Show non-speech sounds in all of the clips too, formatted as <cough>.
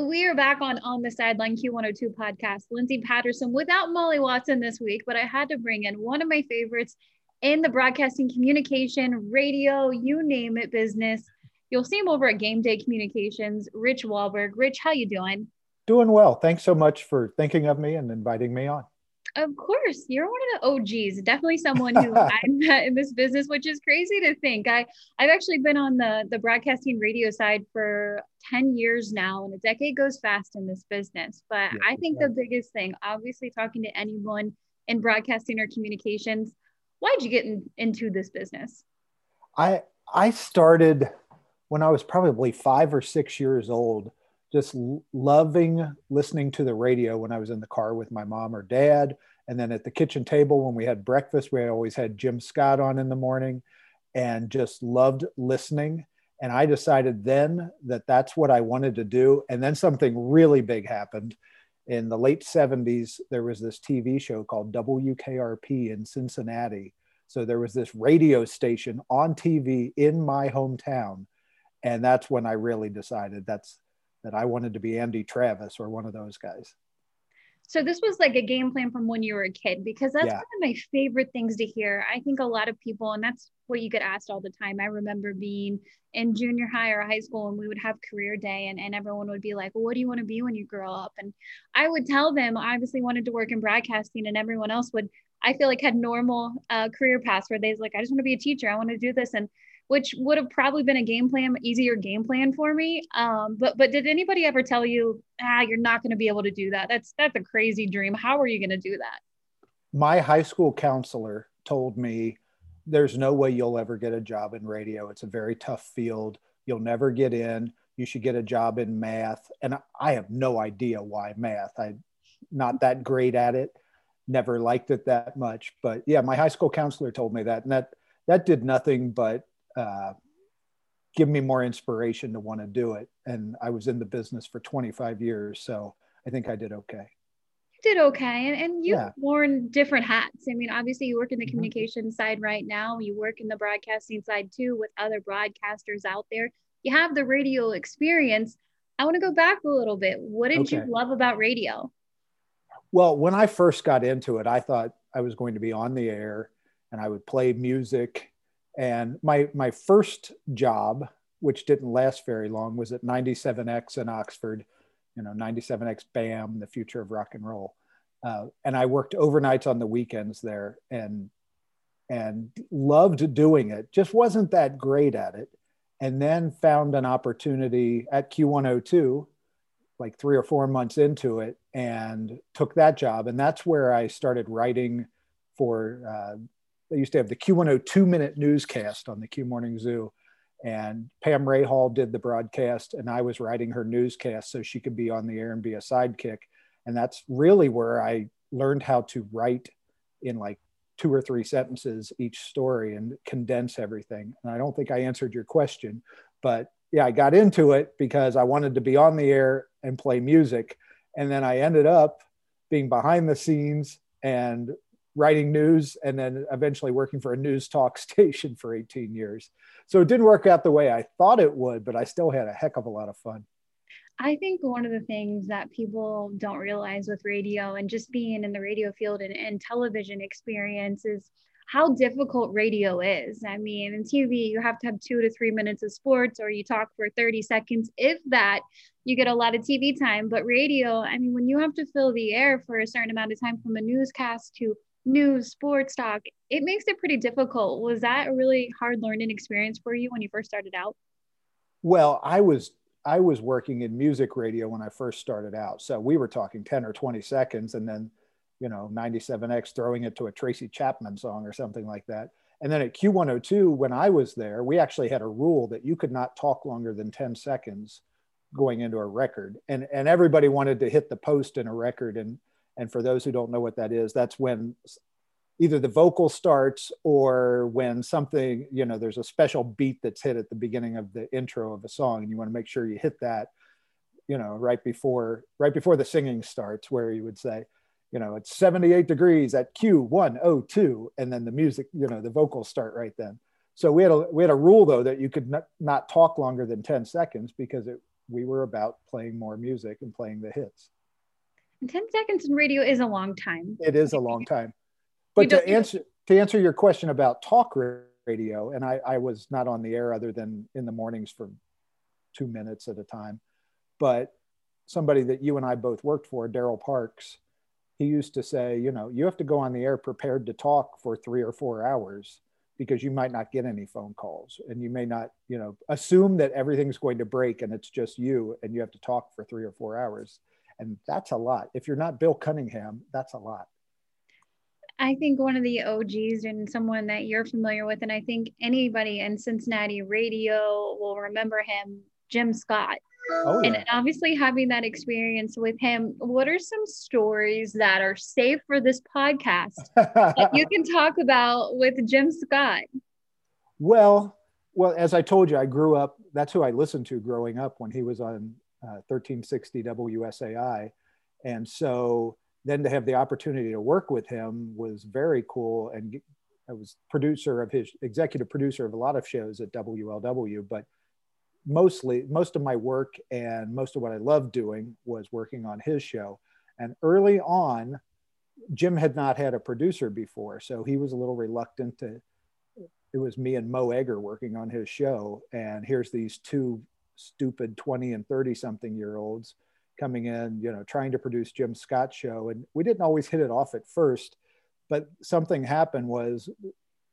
We are back on On the Sideline Q102 podcast. Lindsay Patterson without Molly Watson this week, but I had to bring in one of my favorites in the broadcasting, communication, radio, you name it, business. You'll see him over at Game Day Communications, Rich Walburg. Rich, how you doing? Doing well. Thanks so much for thinking of me and inviting me on. Of course, you're one of the OGs. Definitely someone who <laughs> I met in this business, which is crazy to think. I I've actually been on the the broadcasting radio side for 10 years now, and a decade goes fast in this business. But yeah, I think right. the biggest thing, obviously talking to anyone in broadcasting or communications, why'd you get in, into this business? I I started when I was probably five or six years old just loving listening to the radio when I was in the car with my mom or dad. And then at the kitchen table when we had breakfast, we always had Jim Scott on in the morning and just loved listening. And I decided then that that's what I wanted to do. And then something really big happened. In the late 70s, there was this TV show called WKRP in Cincinnati. So there was this radio station on TV in my hometown. And that's when I really decided that's that I wanted to be Andy Travis or one of those guys. So this was like a game plan from when you were a kid because that's yeah. one of my favorite things to hear. I think a lot of people, and that's what you get asked all the time. I remember being in junior high or high school and we would have career day and, and everyone would be like, well, what do you want to be when you grow up? And I would tell them I obviously wanted to work in broadcasting and everyone else would, I feel like had normal uh, career paths where they's like, I just want to be a teacher. I want to do this. And which would have probably been a game plan, easier game plan for me. Um, but but did anybody ever tell you, ah, you're not going to be able to do that? That's that's a crazy dream. How are you going to do that? My high school counselor told me there's no way you'll ever get a job in radio. It's a very tough field. You'll never get in. You should get a job in math. And I have no idea why math. I'm not that great at it. Never liked it that much. But yeah, my high school counselor told me that. And that that did nothing but uh, give me more inspiration to want to do it. And I was in the business for 25 years, so I think I did okay. You did okay, and, and you've yeah. worn different hats. I mean, obviously, you work in the mm-hmm. communication side right now. You work in the broadcasting side too, with other broadcasters out there. You have the radio experience. I want to go back a little bit. What did okay. you love about radio? Well, when I first got into it, I thought I was going to be on the air and I would play music and my my first job, which didn't last very long, was at 97X in Oxford, you know, 97X BAM, the future of rock and roll. Uh, and I worked overnights on the weekends there and and loved doing it. Just wasn't that great at it. And then found an opportunity at Q102, like three or four months into it, and took that job. And that's where I started writing for uh, they used to have the Q102 minute newscast on the Q Morning Zoo. And Pam Rahal did the broadcast, and I was writing her newscast so she could be on the air and be a sidekick. And that's really where I learned how to write in like two or three sentences each story and condense everything. And I don't think I answered your question, but yeah, I got into it because I wanted to be on the air and play music. And then I ended up being behind the scenes and writing news and then eventually working for a news talk <laughs> station for 18 years. So it didn't work out the way I thought it would, but I still had a heck of a lot of fun. I think one of the things that people don't realize with radio and just being in the radio field and, and television experience is how difficult radio is. I mean, in TV, you have to have two to three minutes of sports or you talk for 30 seconds. If that, you get a lot of TV time. But radio, I mean, when you have to fill the air for a certain amount of time from a newscast to news, sports talk, it makes it pretty difficult. Was that a really hard learning experience for you when you first started out? Well, I was I was working in music radio when I first started out. So we were talking 10 or 20 seconds and then, you know, 97X throwing it to a Tracy Chapman song or something like that. And then at Q102, when I was there, we actually had a rule that you could not talk longer than 10 seconds going into a record. And, and everybody wanted to hit the post in a record. And and for those who don't know what that is, that's when either the vocal starts or when something, you know, there's a special beat that's hit at the beginning of the intro of a song, and you want to make sure you hit that, you know, right before right before the singing starts, where you would say, you know, it's 78 degrees at Q102, and then the music, you know, the vocals start right then. So we had a we had a rule though that you could not, not talk longer than 10 seconds because it we were about playing more music and playing the hits. And 10 seconds in radio is a long time. It is a long time. <laughs> But to answer to answer your question about talk radio, and I, I was not on the air other than in the mornings for two minutes at a time. But somebody that you and I both worked for, Daryl Parks, he used to say, you know, you have to go on the air prepared to talk for three or four hours because you might not get any phone calls and you may not, you know, assume that everything's going to break and it's just you and you have to talk for three or four hours. And that's a lot. If you're not Bill Cunningham, that's a lot. I think one of the OGs and someone that you're familiar with, and I think anybody in Cincinnati radio will remember him, Jim Scott. Oh, yeah. And obviously, having that experience with him, what are some stories that are safe for this podcast <laughs> that you can talk about with Jim Scott? Well, well, as I told you, I grew up. That's who I listened to growing up when he was on Uh, 1360 WSAI, and so then to have the opportunity to work with him was very cool. And I was producer of his executive producer of a lot of shows at WLW, but mostly most of my work and most of what I loved doing was working on his show. And early on, Jim had not had a producer before, so he was a little reluctant to. It was me and Mo Egger working on his show, and here's these two stupid 20 and 30 something year olds coming in, you know, trying to produce Jim Scott show. And we didn't always hit it off at first, but something happened was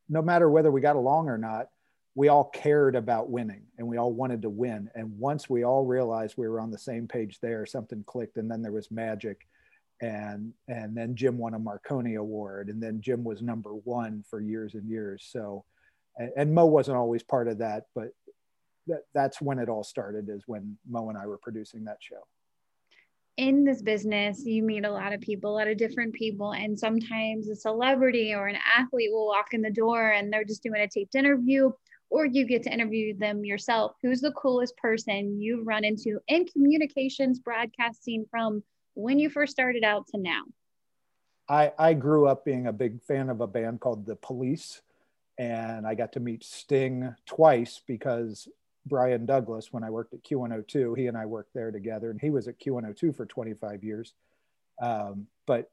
no matter whether we got along or not, we all cared about winning and we all wanted to win. And once we all realized we were on the same page there, something clicked and then there was magic. And, and then Jim won a Marconi award and then Jim was number one for years and years. So, and, and Mo wasn't always part of that, but that, that's when it all started is when Mo and I were producing that show in this business, you meet a lot of people, a lot of different people, and sometimes a celebrity or an athlete will walk in the door and they're just doing a taped interview or you get to interview them yourself. Who's the coolest person you've run into in communications broadcasting from when you first started out to now? I, I grew up being a big fan of a band called The Police, and I got to meet Sting twice because Brian Douglas, when I worked at Q102, he and I worked there together, and he was at Q102 for 25 years. Um, but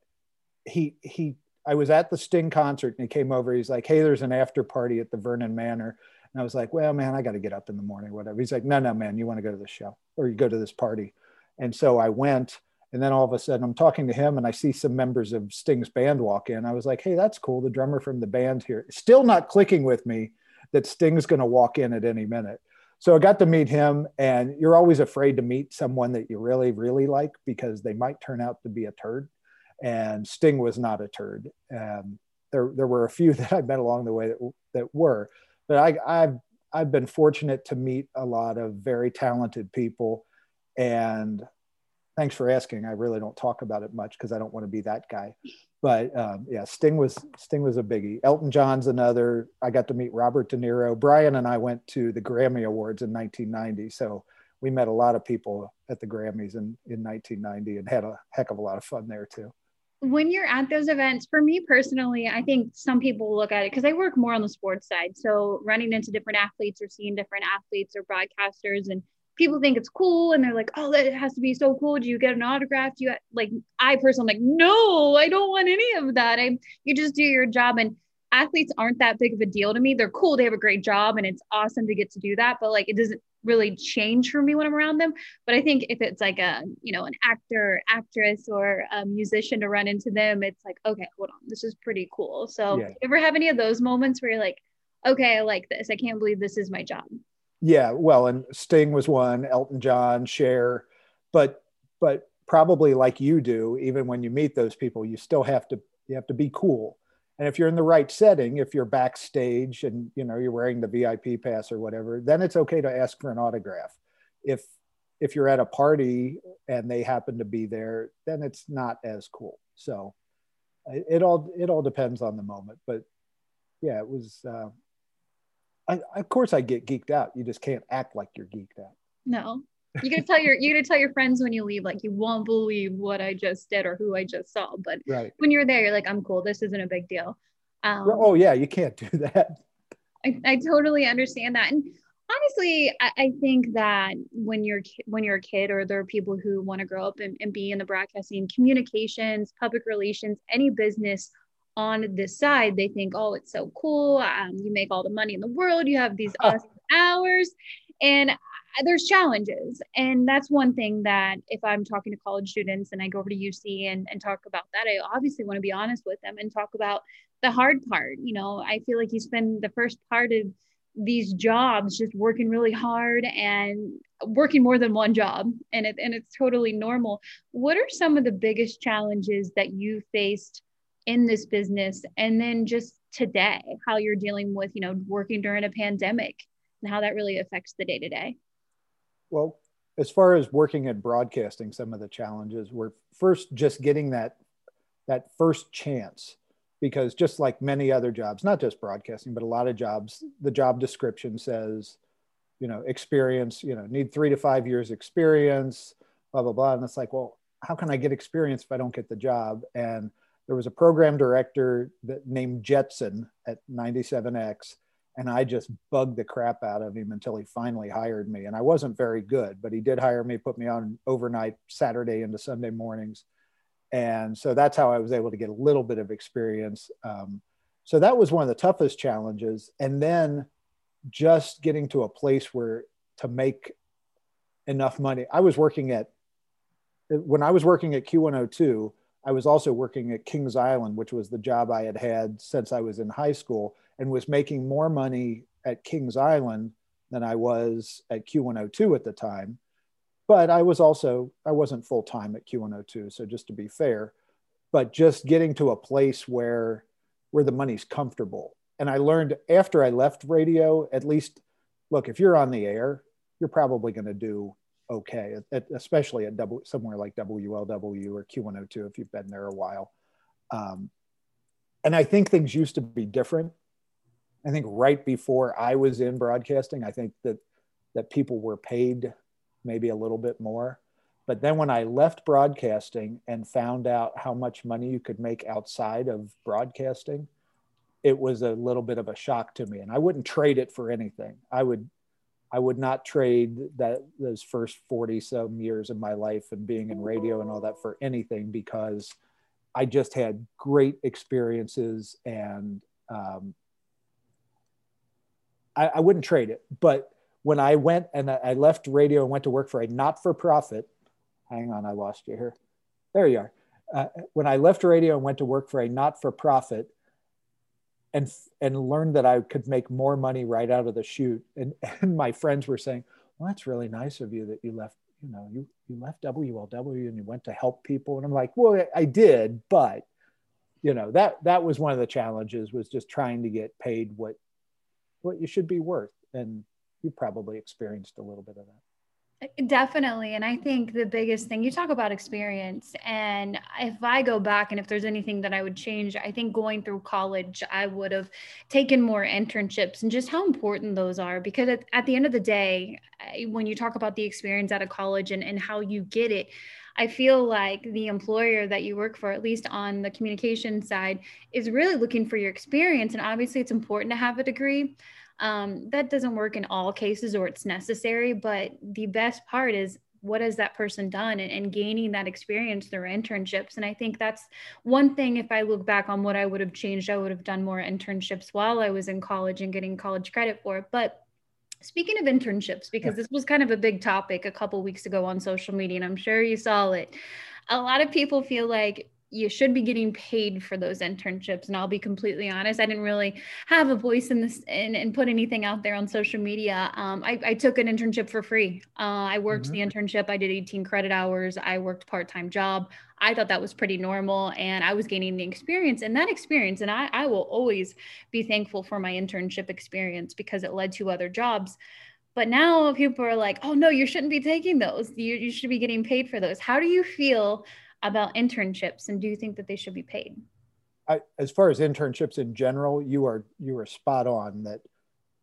he he I was at the Sting concert and he came over. He's like, "Hey, there's an after party at the Vernon Manor." And I was like, well, man, I got to get up in the morning, whatever. He's like, no, no, man, you want to go to the show or you go to this party. And so I went. And then all of a sudden, I'm talking to him and I see some members of Sting's band walk in. I was like, hey, that's cool. The drummer from the band here. Still not clicking with me that Sting's going to walk in at any minute. So I got to meet him. And you're always afraid to meet someone that you really, really like because they might turn out to be a turd. And Sting was not a turd. Um, there, there were a few <laughs> that I met along the way that, that were but I, I've I've been fortunate to meet a lot of very talented people, and thanks for asking. I really don't talk about it much because I don't want to be that guy. But um, yeah, Sting was Sting was a biggie. Elton John's another. I got to meet Robert De Niro. Brian and I went to the Grammy Awards in 1990, so we met a lot of people at the Grammys in, in 1990 and had a heck of a lot of fun there too when you're at those events, for me personally, I think some people look at it because I work more on the sports side. So running into different athletes or seeing different athletes or broadcasters and people think it's cool and they're like, oh, that has to be so cool. Do you get an autograph? Do you like I personally like, no, I don't want any of that. I you just do your job. And athletes aren't that big of a deal to me. They're cool, they have a great job, and it's awesome to get to do that. But like it doesn't really change for me when I'm around them. But I think if it's like a, you know, an actor, actress, or a musician to run into them, it's like, okay, hold on, this is pretty cool. So yeah. ever have any of those moments where you're like, okay, I like this. I can't believe this is my job. Yeah, well, and Sting was one, Elton John, Cher, but but probably like you do, even when you meet those people, you still have to you have to be cool. And if you're in the right setting if you're backstage and you know you're wearing the vip pass or whatever then it's okay to ask for an autograph. If if you're at a party and they happen to be there then it's not as cool. So it, all it all depends on the moment but yeah it was uh, I, of course i get geeked out. You just can't act like you're geeked out. No. You gotta tell your you gotta tell your friends when you leave like you won't believe what i just did or who i just saw but right. when you're there you're like i'm cool. This isn't a big deal. Um, oh yeah you can't do <laughs> that. I, I totally understand that. And honestly I, I, think that when you're when you're a kid or there are people who want to grow up and, and be in the broadcasting communications public relations any business on this side they think oh it's so cool. Um, you make all the money in the world. You have these awesome hours. And there's challenges. And that's one thing that if i'm talking to college students and i go over to uc and, and talk about that i obviously want to be honest with them and talk about the hard part. You know i feel like you spend the first part of these jobs just working really hard and working more than one job and it and it's totally normal. What are some of the biggest challenges that you faced in this business and then just today how you're dealing with you know working during a pandemic and how that really affects the day to day well as far as working at broadcasting some of the challenges were first just getting that that first chance because just like many other jobs, not just broadcasting, but a lot of jobs, the job description says, you know, experience, you know, need three to five years experience, blah, blah, blah. And it's like, well, how can I get experience if I don't get the job? And there was a program director that named Jetson at 97X. And I just bugged the crap out of him until he finally hired me. And I wasn't very good, but he did hire me, put me on overnight Saturday into Sunday mornings and so that's how I was able to get a little bit of experience. Um, so that was one of the toughest challenges. And then just getting to a place where to make enough money. I was working at, when I was working at Q102, I was also working at Kings Island, which was the job I had had since I was in high school and was making more money at Kings Island than I was at Q102 at the time but I was also I wasn't full time at Q102, so just to be fair, but just getting to a place where where the money's comfortable. And I learned after I left radio, at least, look, if you're on the air, you're probably going to do okay, especially at w, somewhere like WLW or Q102 if you've been there a while. Um, and I think things used to be different. I think right before I was in broadcasting, I think that that people were paid maybe a little bit more. But then when I left broadcasting and found out how much money you could make outside of broadcasting, it was a little bit of a shock to me. And I wouldn't trade it for anything. I would I would not trade that those first 40 some years of my life and being in radio and all that for anything because I just had great experiences and um, I, I wouldn't trade it. But when I went and I left radio and went to work for a not for profit, hang on, I lost you here. There you are. Uh, when I left radio and went to work for a not for profit, and and learned that I could make more money right out of the chute, and, <laughs> and my friends were saying, "Well, that's really nice of you that you left. You know, you you left WLW and you went to help people." And I'm like, "Well, I did, but." you know that that was one of the challenges was just trying to get paid what what you should be worth and you probably experienced a little bit of that. Definitely. And I think the biggest thing you talk about experience. And if I go back and if there's anything that I would change, I think going through college, I would have taken more internships and just how important those are. Because at, at the end of the day, when you talk about the experience out of college and, and how you get it, I feel like the employer that you work for, at least on the communication side, is really looking for your experience. And obviously, it's important to have a degree. Um, that doesn't work in all cases or it's necessary, but the best part is what has that person done and, and, gaining that experience through internships. And i think that's one thing if i look back on what i would have changed i would have done more internships while i was in college and getting college credit for it. But speaking of internships because this was kind of a big topic a couple weeks ago on social media and i'm sure you saw it a lot of people feel like you should be getting paid for those internships. And I'll be completely honest, I didn't really have a voice in this and, and put anything out there on social media. Um, I, I, took an internship for free. Uh, I worked mm-hmm. the internship, I did 18 credit hours, I worked part time job. I thought that was pretty normal and I was gaining the experience and that experience. And I, I will always be thankful for my internship experience because it led to other jobs. But now people are like, oh no, you shouldn't be taking those. You, you should be getting paid for those. How do you feel about internships and do you think that they should be paid? I, as far as internships in general, you are you are spot on that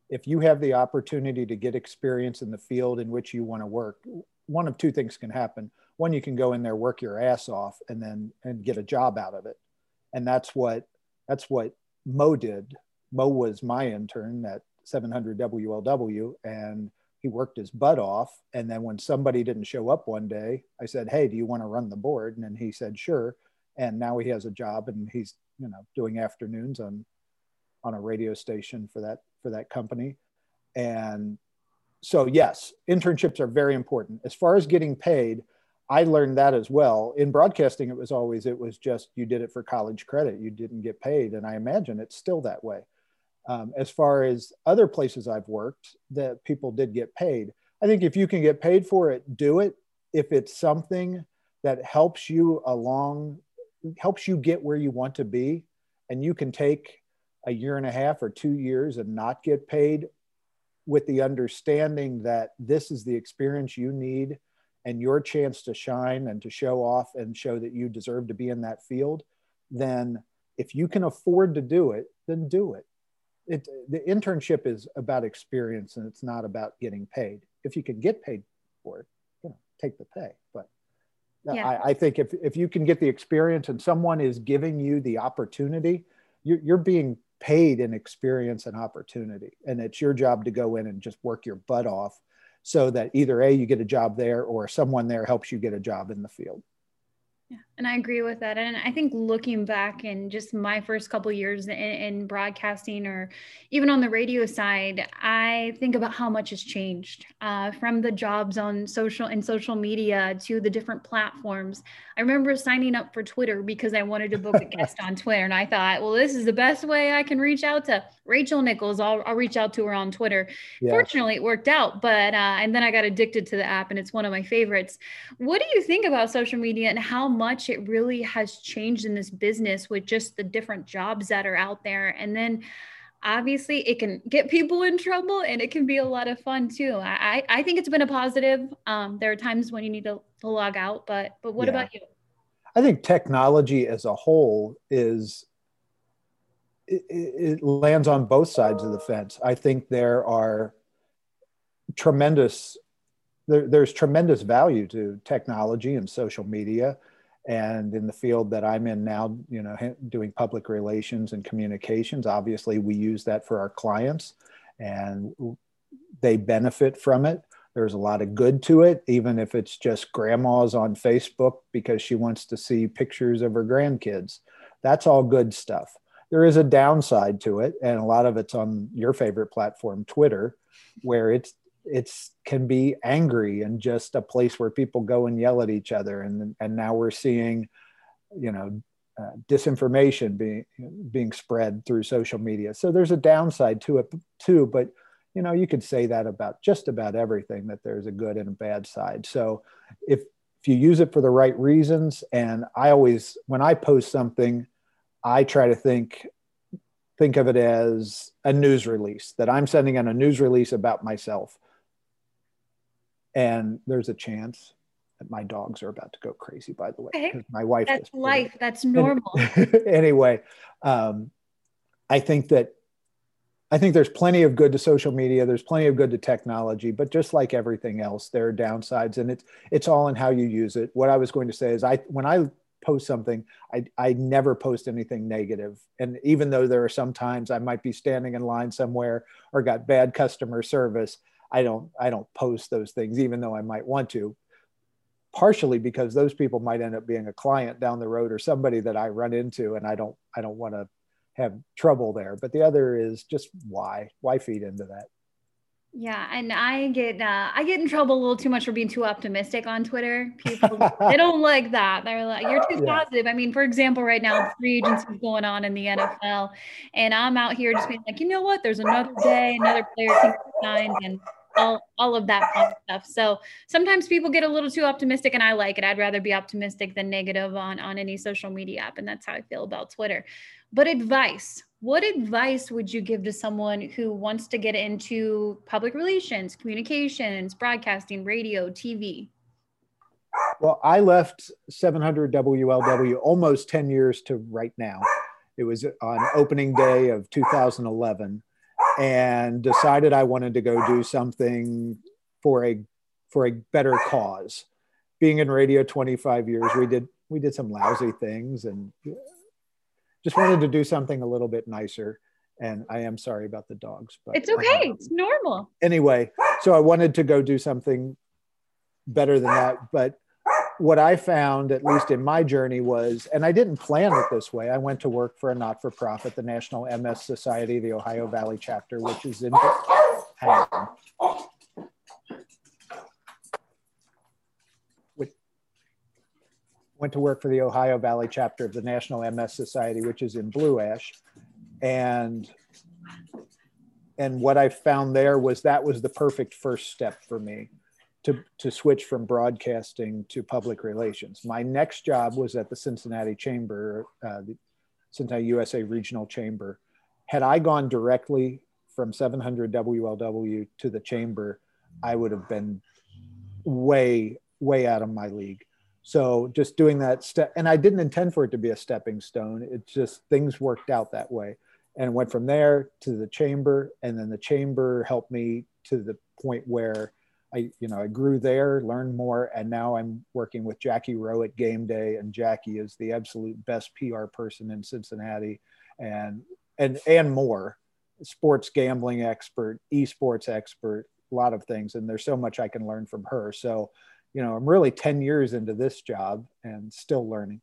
if you have the opportunity to get experience in the field in which you want to work, one of two things can happen. One, you can go in there, work your ass off, and then and get a job out of it. And that's what that's what Mo did. Mo was my intern at 700 WLW and he worked his butt off. And then when somebody didn't show up one day, I said, Hey, do you want to run the board? And he said, Sure. And now he has a job and he's, you know, doing afternoons on on a radio station for that for that company. And so yes, internships are very important. As far as getting paid, I learned that as well. In broadcasting, it was always it was just you did it for college credit, you didn't get paid, and I imagine it's still that way. Um, as far as other places I've worked, that people did get paid. I think if you can get paid for it, do it. If it's something that helps you along, helps you get where you want to be, and you can take a year and a half or two years and not get paid with the understanding that this is the experience you need and your chance to shine and to show off and show that you deserve to be in that field, then if you can afford to do it, then do it. It the internship is about experience and it's not about getting paid. If you can get paid for it, you know, take the pay. But yeah. I, I think if, if you can get the experience and someone is giving you the opportunity, you're, you're being paid in experience and opportunity. And it's your job to go in and just work your butt off so that either A, you get a job there or someone there helps you get a job in the field. Yeah, and I agree with that. And I think looking back in just my first couple years in, in, broadcasting or even on the radio side, I think about how much has changed uh, from the jobs on social and social media to the different platforms. I remember signing up for Twitter because I wanted to book a guest on <laughs> Twitter, and I thought, well, this is the best way I can reach out to Rachel Nichols. I'll, I'll reach out to her on Twitter. Yeah. Fortunately, it worked out, but uh, and then I got addicted to the app, and it's one of my favorites. What do you think about social media and how much it really has changed in this business with just the different jobs that are out there. And then obviously it can get people in trouble and it can be a lot of fun too. I, I think it's been a positive. Um, there are times when you need to, to log out, but but what yeah. about you? I think technology as a whole is it, it lands on both sides of the fence. I think there are tremendous there, there's tremendous value to technology and social media and in the field that i'm in now you know doing public relations and communications obviously we use that for our clients and they benefit from it. There's a lot of good to it even if it's just grandma's on facebook because she wants to see pictures of her grandkids. That's all good stuff. There is a downside to it and a lot of it's on your favorite platform twitter where it's it's can be angry and just a place where people go and yell at each other. And and now we're seeing you know uh, disinformation being being spread through social media. So there's a downside to it too but you know you could say that about just about everything that there's a good and a bad side. So if if you use it for the right reasons and i always when i post something i try to think think of it as a news release that i'm sending out a news release about myself and there's a chance that my dogs are about to go crazy by the way my wife that's life. That's <laughs> normal. Anyway um, i think that i think there's plenty of good to social media there's plenty of good to technology but just like everything else there are downsides and it's it's all in how you use it. What i was going to say is i when i post something I, I never post anything negative. And even though there are some times i might be standing in line somewhere or got bad customer service I don't I don't post those things even though I might want to partially because those people might end up being a client down the road or somebody that I run into and I don't I don't want to have trouble there but the other is just why why feed into that yeah, and I get uh, I get in trouble a little too much for being too optimistic on Twitter. People they don't like that. They're like, "You're too <laughs> yeah. positive." I mean, for example, right now free agency is going on in the NFL, and I'm out here just being like, you know what? There's another day, another player can sign, and all, all of that fun stuff. So sometimes people get a little too optimistic and I like it. I'd rather be optimistic than negative on, on any social media app. And that's how I feel about Twitter. But advice, what advice would you give to someone who wants to get into public relations, communications, broadcasting, radio, TV? Well, I left 700 WLW almost 10 years to right now. It was on opening day of 2011 and decided I wanted to go do something for a for a better cause. Being in radio 25 years, we did we did some lousy things and just wanted to do something a little bit nicer. And I am sorry about the dogs, but it's okay. It's normal. Anyway, so I wanted to go do something better than that. But what I found, at least in my journey, was, and I didn't plan it this way. I went to work for a not for profit, the National MS Society, the Ohio Valley chapter, which is in. Went to work for the Ohio Valley chapter of the National MS Society, which is in Blue Ash. And and what I found there was that was the perfect first step for me to, to switch from broadcasting to public relations. My next job was at the Cincinnati Chamber, uh, the Cincinnati USA Regional Chamber. Had I gone directly from 700 WLW to the Chamber, I would have been way, way out of my league. So just doing that step, and I didn't intend for it to be a stepping stone. It just things worked out that way, and went from there to the chamber, and then the chamber helped me to the point where I, you know, I grew there, learned more, and now I'm working with Jackie Reau at Game Day, and Jackie is the absolute best PR person in Cincinnati, and and and more, sports gambling expert, esports expert, a lot of things, and there's so much I can learn from her. So, you know, I'm really 10 years into this job and still learning.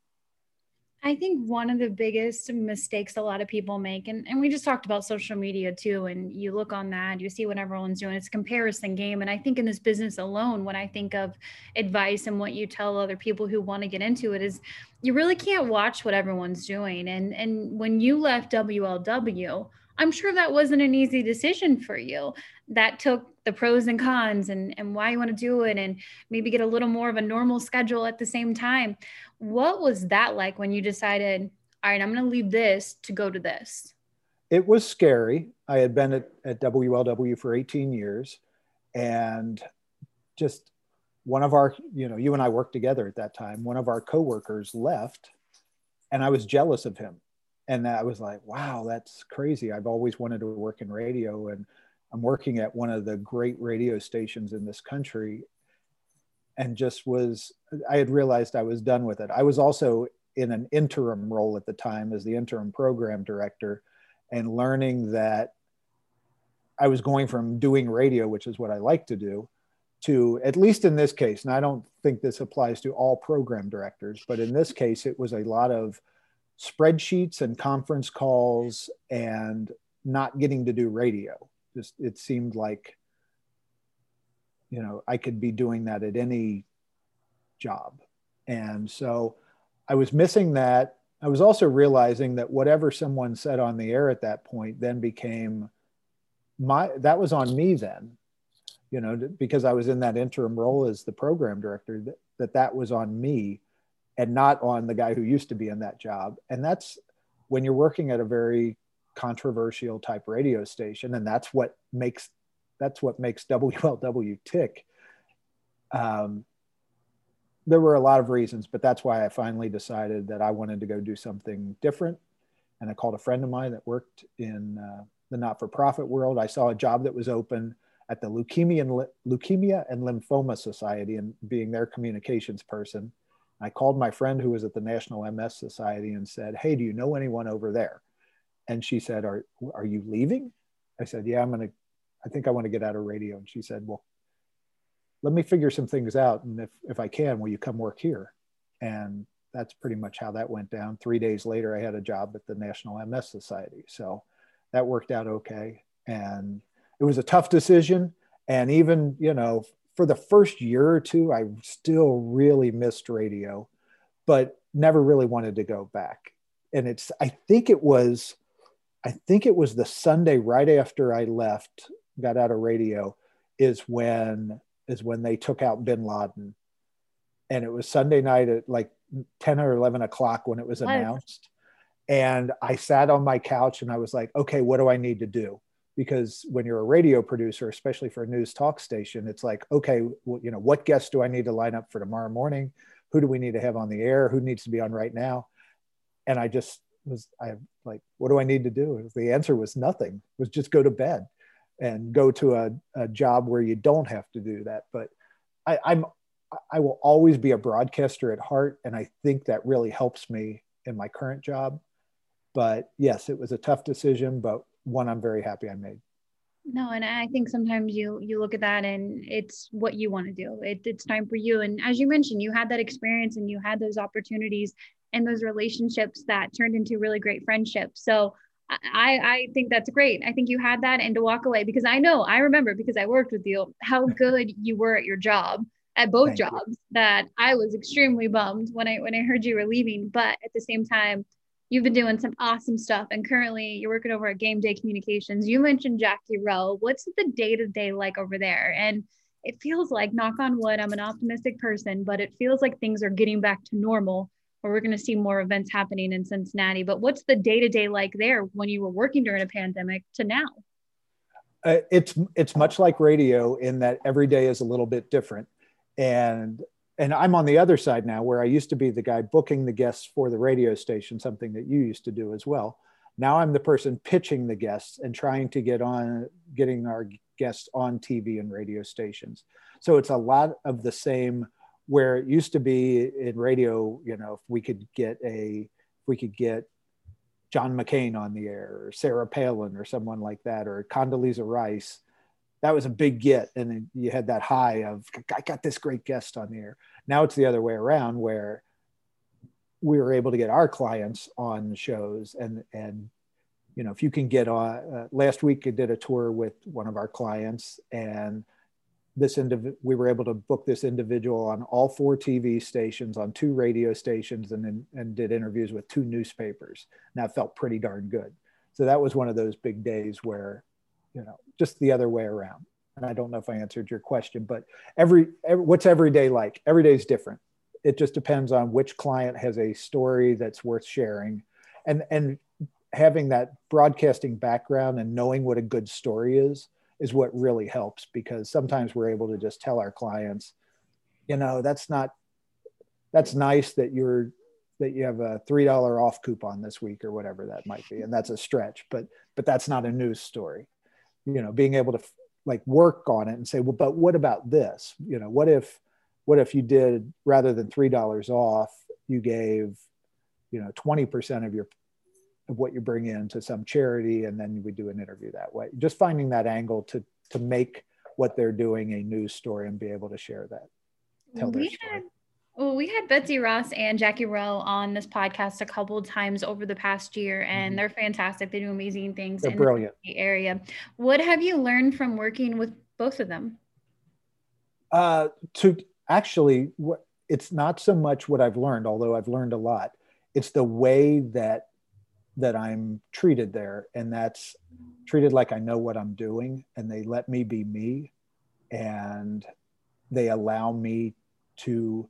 I think one of the biggest mistakes a lot of people make, and, and we just talked about social media too, and you look on that, you see what everyone's doing, it's a comparison game. And I think in this business alone, when I think of advice and what you tell other people who want to get into it, is you really can't watch what everyone's doing. And and when you left WLW, I'm sure that wasn't an easy decision for you. That took the pros and cons and, and why you want to do it and maybe get a little more of a normal schedule at the same time. What was that like when you decided, all right, I'm going to leave this to go to this? It was scary. I had been at, at WLW for 18 years and just one of our, you know, you and I worked together at that time. One of our coworkers left and I was jealous of him. And I was like, wow, that's crazy. I've always wanted to work in radio and I'm working at one of the great radio stations in this country and just was i had realized i was done with it. I was also in an interim role at the time as the interim program director and learning that i was going from doing radio which is what i like to do to at least in this case and i don't think this applies to all program directors but in this case it was a lot of spreadsheets and conference calls and not getting to do radio just it seemed like you know i could be doing that at any job. And so i was missing that. I was also realizing that whatever someone said on the air at that point then became my that was on me then you know because i was in that interim role as the program director that that, that was on me and not on the guy who used to be in that job. And that's when you're working at a very controversial type radio station and that's what makes that's what makes WLW tick. Um, there were a lot of reasons, but that's why I finally decided that I wanted to go do something different. And I called a friend of mine that worked in uh, the not-for-profit world. I saw a job that was open at the Leukemia and, Leukemia and Lymphoma Society and being their communications person. I called my friend who was at the National MS Society and said, Hey, do you know anyone over there? And she said, Are, are you leaving? I said, Yeah, I'm to, I think I want to get out of radio. And she said, Well, let me figure some things out. And if, if I can, will you come work here? And that's pretty much how that went down. Three days later, I had a job at the National MS Society. So that worked out okay. And it was a tough decision. And even, you know, for the first year or two, I still really missed radio, but never really wanted to go back. And it's, I think it was, I think it was the Sunday right after I left, got out of radio, is when is when they took out bin Laden. And it was Sunday night at like 10 or 11 o'clock when it was announced. And I sat on my couch and I was like, okay, what do I need to do? Because when you're a radio producer, especially for a news talk station, it's like, okay, well, you know, what guests do I need to line up for tomorrow morning? Who do we need to have on the air? Who needs to be on right now? And I just was, I like, what do I need to do? The answer was nothing. Was just go to bed and go to a, a job where you don't have to do that. But I, I'm I will always be a broadcaster at heart, and I think that really helps me in my current job. But yes, it was a tough decision, but one I'm very happy I made. No, and I think sometimes you you look at that and it's what you want to do. It, it's time for you. And as you mentioned, you had that experience and you had those opportunities and those relationships that turned into really great friendships. So I, I think that's great. I think you had that and to walk away because I know I remember because I worked with you how good you were at your job at both Thank jobs you. that I was extremely bummed when I when I heard you were leaving. But at the same time, you've been doing some awesome stuff and currently you're working over at Game Day Communications. You mentioned Jackie Reau. What's the day-to-day like over there? And it feels like knock on wood, I'm an optimistic person, but it feels like things are getting back to normal or we're going to see more events happening in Cincinnati. But what's the day to day like there when you were working during a pandemic to now? Uh, it's it's much like radio in that every day is a little bit different, and and I'm on the other side now where I used to be the guy booking the guests for the radio station, something that you used to do as well. Now I'm the person pitching the guests and trying to get on getting our guests on TV and radio stations. So it's a lot of the same where it used to be in radio, you know, if we could get a, if we could get John McCain on the air or Sarah Palin or someone like that, or Condoleezza Rice, that was a big get. And then you had that high of, I got this great guest on the air. Now it's the other way around where we were able to get our clients on shows and, and, you know, if you can get on, uh, last week I did a tour with one of our clients and this indiv- we were able to book this individual on all four TV stations, on two radio stations, and then and did interviews with two newspapers. And that felt pretty darn good. So that was one of those big days where, you know, just the other way around. And I don't know if I answered your question, but every, every what's every day like? Every day is different. It just depends on which client has a story that's worth sharing, and and having that broadcasting background and knowing what a good story is is what really helps because sometimes we're able to just tell our clients, you know, that's not, that's nice that you're, that you have a $3 off coupon this week or whatever that might be. And that's a stretch, but, but that's not a news story. You know, being able to like work on it and say, well, but what about this? You know, what if, what if you did rather than $3 off, you gave, you know, 20% of your of what you bring in to some charity and then we do an interview that way. Just finding that angle to to make what they're doing a news story and be able to share that tell we had, well we had betsy ross and jackie reau on this podcast a couple of times over the past year and mm-hmm. they're fantastic. They do amazing things they're in brilliant. the area. What have you learned from working with both of them? Uh, to actually what it's not so much what i've learned although i've learned a lot. It's the way that that I'm treated there, and that's treated like I know what I'm doing, and they let me be me, and they allow me to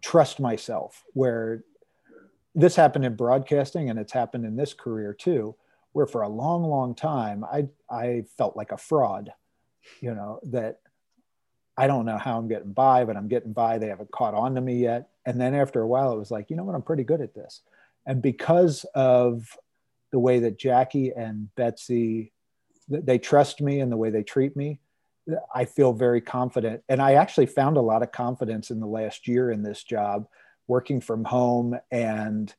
trust myself. Where this happened in broadcasting, and it's happened in this career too, where for a long, long time I I felt like a fraud, you know that. I don't know how I'm getting by, but I'm getting by. They haven't caught on to me yet. And then after a while, it was like, you know what? I'm pretty good at this and because of the way that Jackie and Betsy they trust me and the way they treat me, I feel very confident. And I actually found a lot of confidence in the last year in this job, working from home and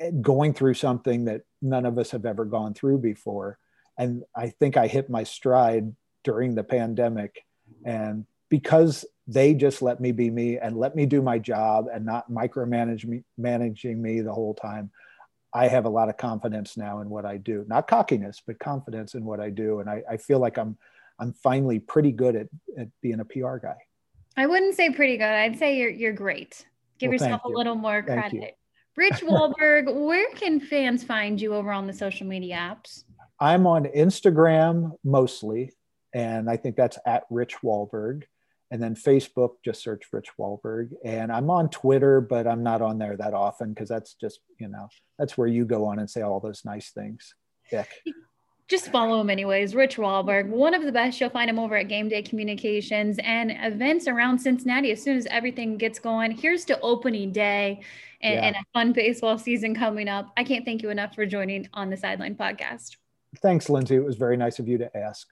eh, going through something that none of us have ever gone through before. And I think I hit my stride during the pandemic. And because they just let me be me and let me do my job and not micromanage me managing me the whole time. I have a lot of confidence now in what i do. Not cockiness but confidence in what i do. And i, I feel like i'm i'm finally pretty good at, at being a pr guy. I wouldn't say pretty good. I'd say you're, you're great. Give well, yourself a you. little more credit You. rich walburg where can fans find you over on the social media apps? I'm on instagram mostly and i think that's at rich walburg and then Facebook, just search Rich Walburg. And I'm on Twitter, but I'm not on there that often because that's just, you know, that's where you go on and say all those nice things. Dick. Just follow him anyways. Rich Walburg, one of the best. You'll find him over at Game Day Communications and events around Cincinnati as soon as everything gets going. Here's to opening day and, yeah. and a fun baseball season coming up. I can't thank you enough for joining on the Sideline Podcast. Thanks, Lindsay. It was very nice of you to ask.